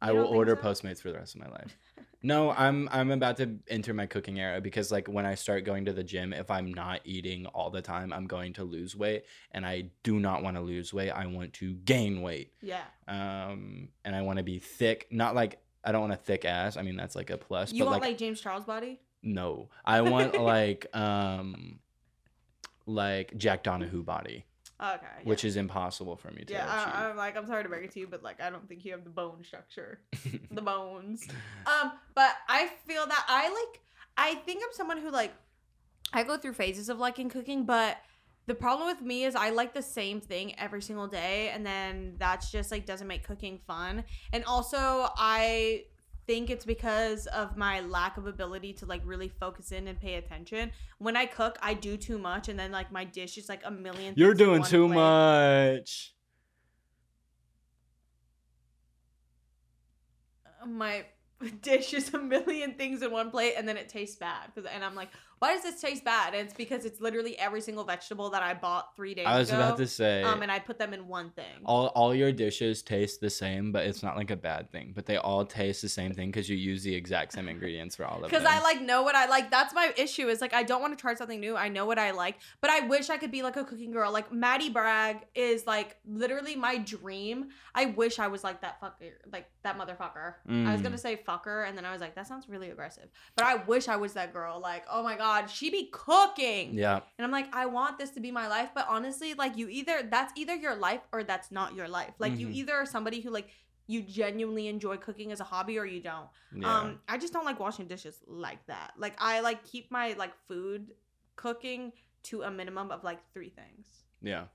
I will order so? Postmates for the rest of my life. no, I'm I'm about to enter my cooking era because like when I start going to the gym, if I'm not eating all the time, I'm going to lose weight and I do not want to lose weight. I want to gain weight. Yeah. Um and I want to be thick, not like I don't want a thick ass. I mean that's like a plus, You but want like, like, James Charles body? no. I want like um like Jack Donahue body, Okay. Yeah. which is impossible for me to yeah, achieve. I, I'm like, I'm sorry to break it to you, but like, I don't think you have the bone structure, the bones. Um, but I feel that I like, I think I'm someone who like, I go through phases of liking cooking, but the problem with me is I like the same thing every single day, and then that's just like doesn't make cooking fun. And also, I think it's because of my lack of ability to like really focus in and pay attention. When I cook, I do too much, and then like my dish is like a million. You're doing too plate. much. my dish is a million things in one plate and then it tastes bad. 'Cause- and i'm like why does this taste bad? And it's because it's literally every single vegetable that i bought three days I was ago about to say um and i put them in one thing. All all your dishes taste the same, but it's not like a bad thing. But they all taste the same thing because you use the exact same ingredients for all of them. because i like know what i like. That's my issue is like i don't want to try something new. I know what i like but i wish i could be like a cooking girl. Like maddie bragg is like literally my dream. I wish i was like that fucker like that motherfucker. I was Mm. gonna say fucker and then i was like that sounds really aggressive but i wish i was that girl like oh my god she be cooking Yeah, And I'm like, I want this to be my life, but honestly, like you either that's either your life or that's not your life. Like you Mhm. either are somebody who like you genuinely enjoy cooking as a hobby or you don't. yeah. Um I just don't like washing dishes like that. Like I like keep my like food cooking to a minimum of like 3 things. yeah.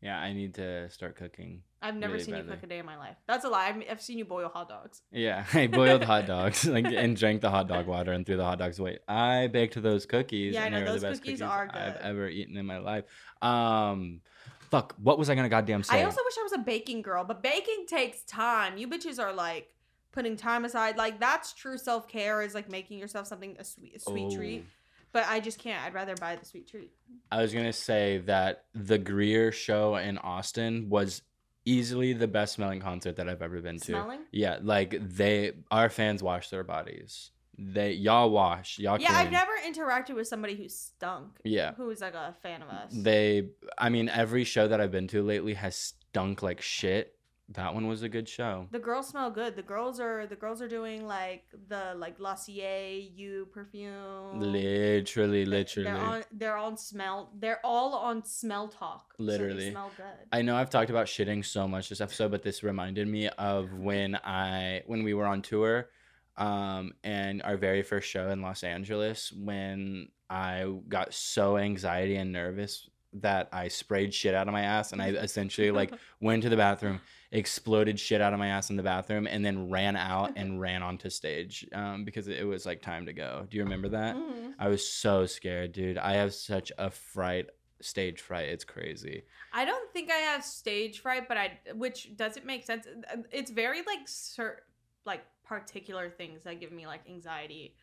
Yeah, I need to start cooking. I've never Really seen you cook a day in my life. That's a lie. I've, I've seen you boil hot dogs. Yeah, I boiled hot dogs like and drank the hot dog water and threw the hot dogs away. I baked those cookies. Yeah, I and know, they were those the best cookies cookies are I've ever eaten in my life. Um, fuck, what was I gonna goddamn say? I also wish I was a baking girl, but baking takes time. You bitches are like putting time aside. Like that's true self care is like making yourself something a sweet a sweet treat. Oh. But I just can't. I'd rather buy the sweet treat. I was gonna say that the Greer show in Austin was easily the best smelling concert that I've ever been to. Smelling? Yeah, like they our fans wash their bodies. They y'all wash, y'all Yeah, I've never interacted with somebody who stunk. Yeah. Who was like a fan of us. They I mean every show that I've been to lately has stunk like shit. That one was a good show. the girls smell good. The girls are the girls are doing like the like Glossier You perfume. Literally, literally. They're on they're on smell. They're all on smell talk. so they Literally. smell good. I know I've talked about shitting so much this episode, but this reminded me of when I when we were on tour, um, and our very first show in Los Angeles when I got so anxiety and nervous that I sprayed shit out of my ass and I essentially like went to the bathroom, exploded shit out of my ass in the bathroom, and then ran out and ran onto stage um, because it was like time to go. Do you remember that? Mhm. I was so scared, dude. I have such a fright, stage fright. It's crazy. I don't think I have stage fright, but I which doesn't make sense. It's very like certain like particular things that give me like anxiety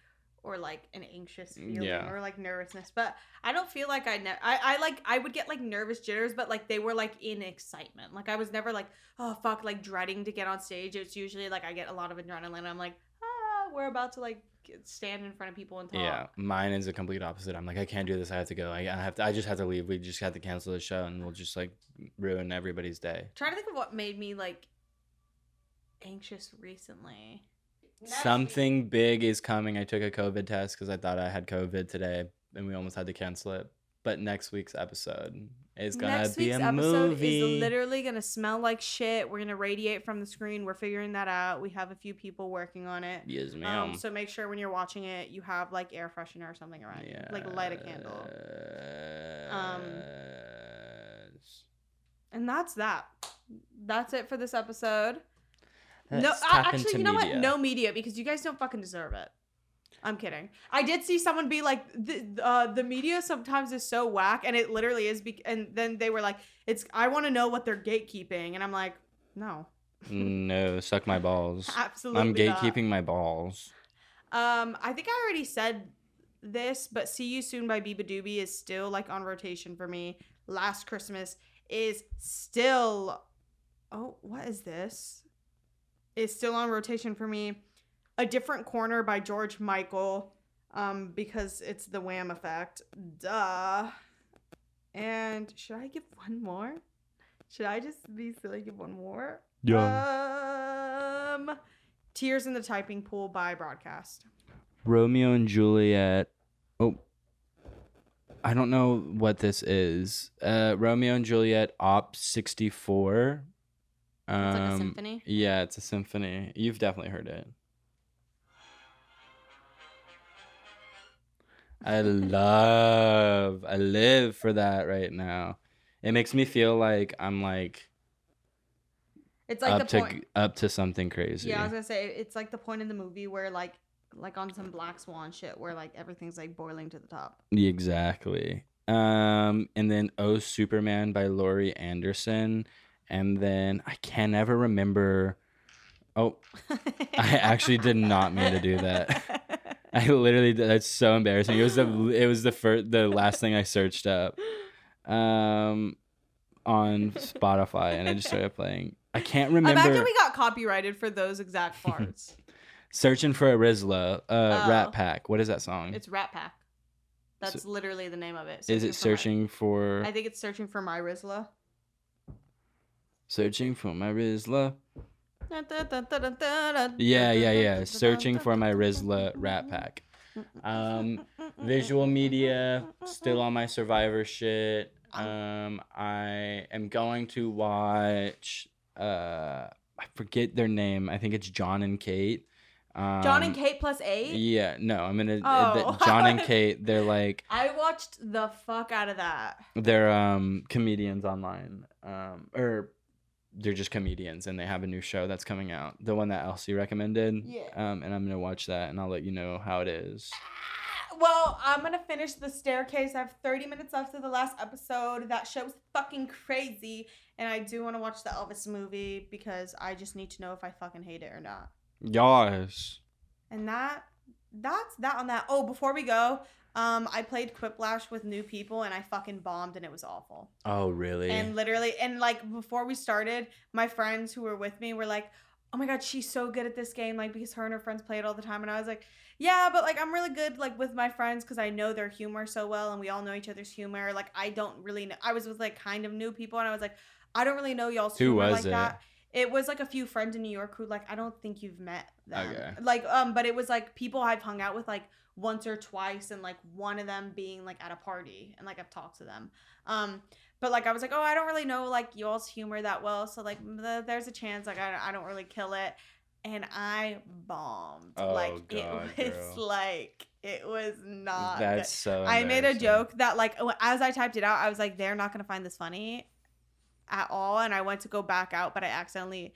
or like an anxious feeling Yeah. or like nervousness. But I don't feel like I ne- I I like I would get like nervous jitters, but like they were like in excitement. Like I was never like oh fuck like dreading to get on stage. It's usually like I get a lot of adrenaline. I'm like ah we're about to like stand in front of people and talk. Yeah, mine is a complete opposite. I'm like, I can't do this. I have to go. I, I have to. I just have to leave. We just have to cancel the show, and we'll just like ruin everybody's day. Trying to think of what made me like anxious recently. Something big is coming. I took a COVID test because I thought I had COVID today, and we almost had to cancel it. But next week's episode is gonna Next be week's a episode movie. is literally gonna smell like shit. We're gonna radiate from the screen. We're figuring that out. We have a few people working on it. yes, ma'am. Um, so make sure when you're watching it, you have like air freshener or something around you. Like light a candle. Um, Yes. And that's that. That's it for this episode. No, actually, you know media. what? No media because you guys don't fucking deserve it. I'm kidding. I did see someone be like, the, uh, the media sometimes is so whack, and it literally is. Be- and then they were like, "It's I want to know what they're gatekeeping," and I'm like, "No, No, suck my balls. absolutely." I'm not. gatekeeping my balls. Um, I think I already said this, but "See You Soon" by beabadoobee is still like on rotation for me. Last Christmas is still. Oh, what is this? Is still on rotation for me. A Different Corner by George Michael. Um, because it's the Wham effect. Duh. And should I give one more? Should I just be silly? Give one more. Um, Tears in the Typing Pool by Broadcast. Romeo and Juliet. Oh, I don't know what this is. Uh, Romeo and Juliet, Op sixty four. Um, It's like a symphony. Yeah, it's a symphony. You've definitely heard it. I love, I live for that right now. It makes me feel like I'm like It's like up the to point. up to something crazy. Yeah, I was gonna say it's like the point in the movie where like like on some black swan shit where like everything's like boiling to the top. Exactly. Um, and then Oh Superman by Laurie Anderson, and then I can never remember. Oh, I actually did not mean to do that. I literally did- that's so embarrassing. It was the it was the first the last thing I searched up, um, on Spotify, and I just started playing. I can't remember. Imagine we got copyrighted for those exact parts. Searching for a Rizla, uh, Oh. Rat Pack. What is that song? it's Rat Pack. That's literally the name of it. is it for My- searching for I think it's searching for my Rizla. Searching for my Rizla? Yeah, yeah, yeah. Searching for my Rizla Rat Pack. Um, visual media still on my Survivor shit. Um, I am going to watch. Uh, I forget their name. I think it's John and Kate. Um, John and Kate plus eight. Yeah, no, I'm gonna. Oh. the- John and Kate. They're like I watched the fuck out of that. they're um comedians online. Um, or they're just comedians, and they have a new show that's coming out. The one that Elsie recommended. Yeah. Um, and I'm gonna watch that, and I'll let you know how it is. Well, I'm gonna finish the staircase. I have 30 minutes left of the last episode. That show show's fucking crazy, and I do want to watch the Elvis movie because I just need to know if I fucking hate it or not. Yes. And that, that's that on that. Oh, before we go, um, I played Quiplash with new people, and I fucking bombed, and it was awful. Oh, really? And literally, and like before we started, my friends who were with me were like, "Oh my god, she's so good at this game!" Like because her and her friends play it all the time, and I was like, "Yeah, but like I'm really good like with my friends because I know their humor so well, and we all know each other's humor. Like I don't really know. I was with like kind of new people, and I was like, I don't really know y'all's Who humor was like it? that. It was like a few friends in New York who like I don't think you've met them. Okay. Like um, but it was like people I've hung out with like once or twice, and like one of them being like at a party, and like I've talked to them. Um, but like I was like, oh, I don't really know like y'all's humor that well, so like th- there's a chance like I, I don't really kill it, and I bombed. Oh, like God, it was girl. like it was not. That's so. I made a joke that like as I typed it out, I was like, they're not gonna find this funny at all, and I went to go back out, but I accidentally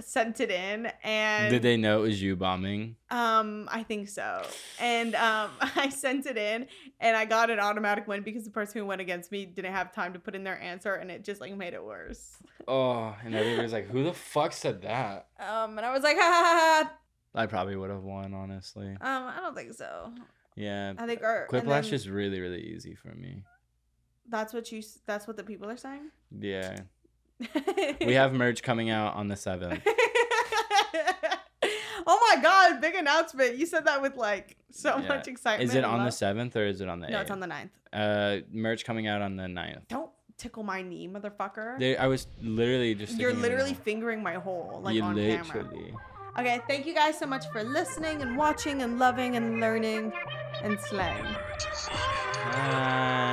sent it in, and Did they know it was you bombing? um, I think so. And um, I sent it in, and I got an automatic win because the person who went against me didn't have time to put in their answer, and it just like made it worse. Oh, and everybody's like, "Who the fuck said that?" Um, and I was like, ha ha ha I probably would have won, honestly. Um, I don't think so. Yeah. I think our Quiplash then is really, really easy for me. that's what you. That's what the people are saying. Yeah. We have merch coming out on the seventh. oh my god! Big announcement. You said that with like so Yeah. much excitement. Is it on the seventh or is it on the No, it's on the 9th. Uh, merch coming out on the 9th. Don't tickle my knee, motherfucker. There, I was literally just. You're sticking it in literally fingering my hole like you on camera. literally. Okay, thank you guys so much for listening and watching and loving and learning and slaying. Bye.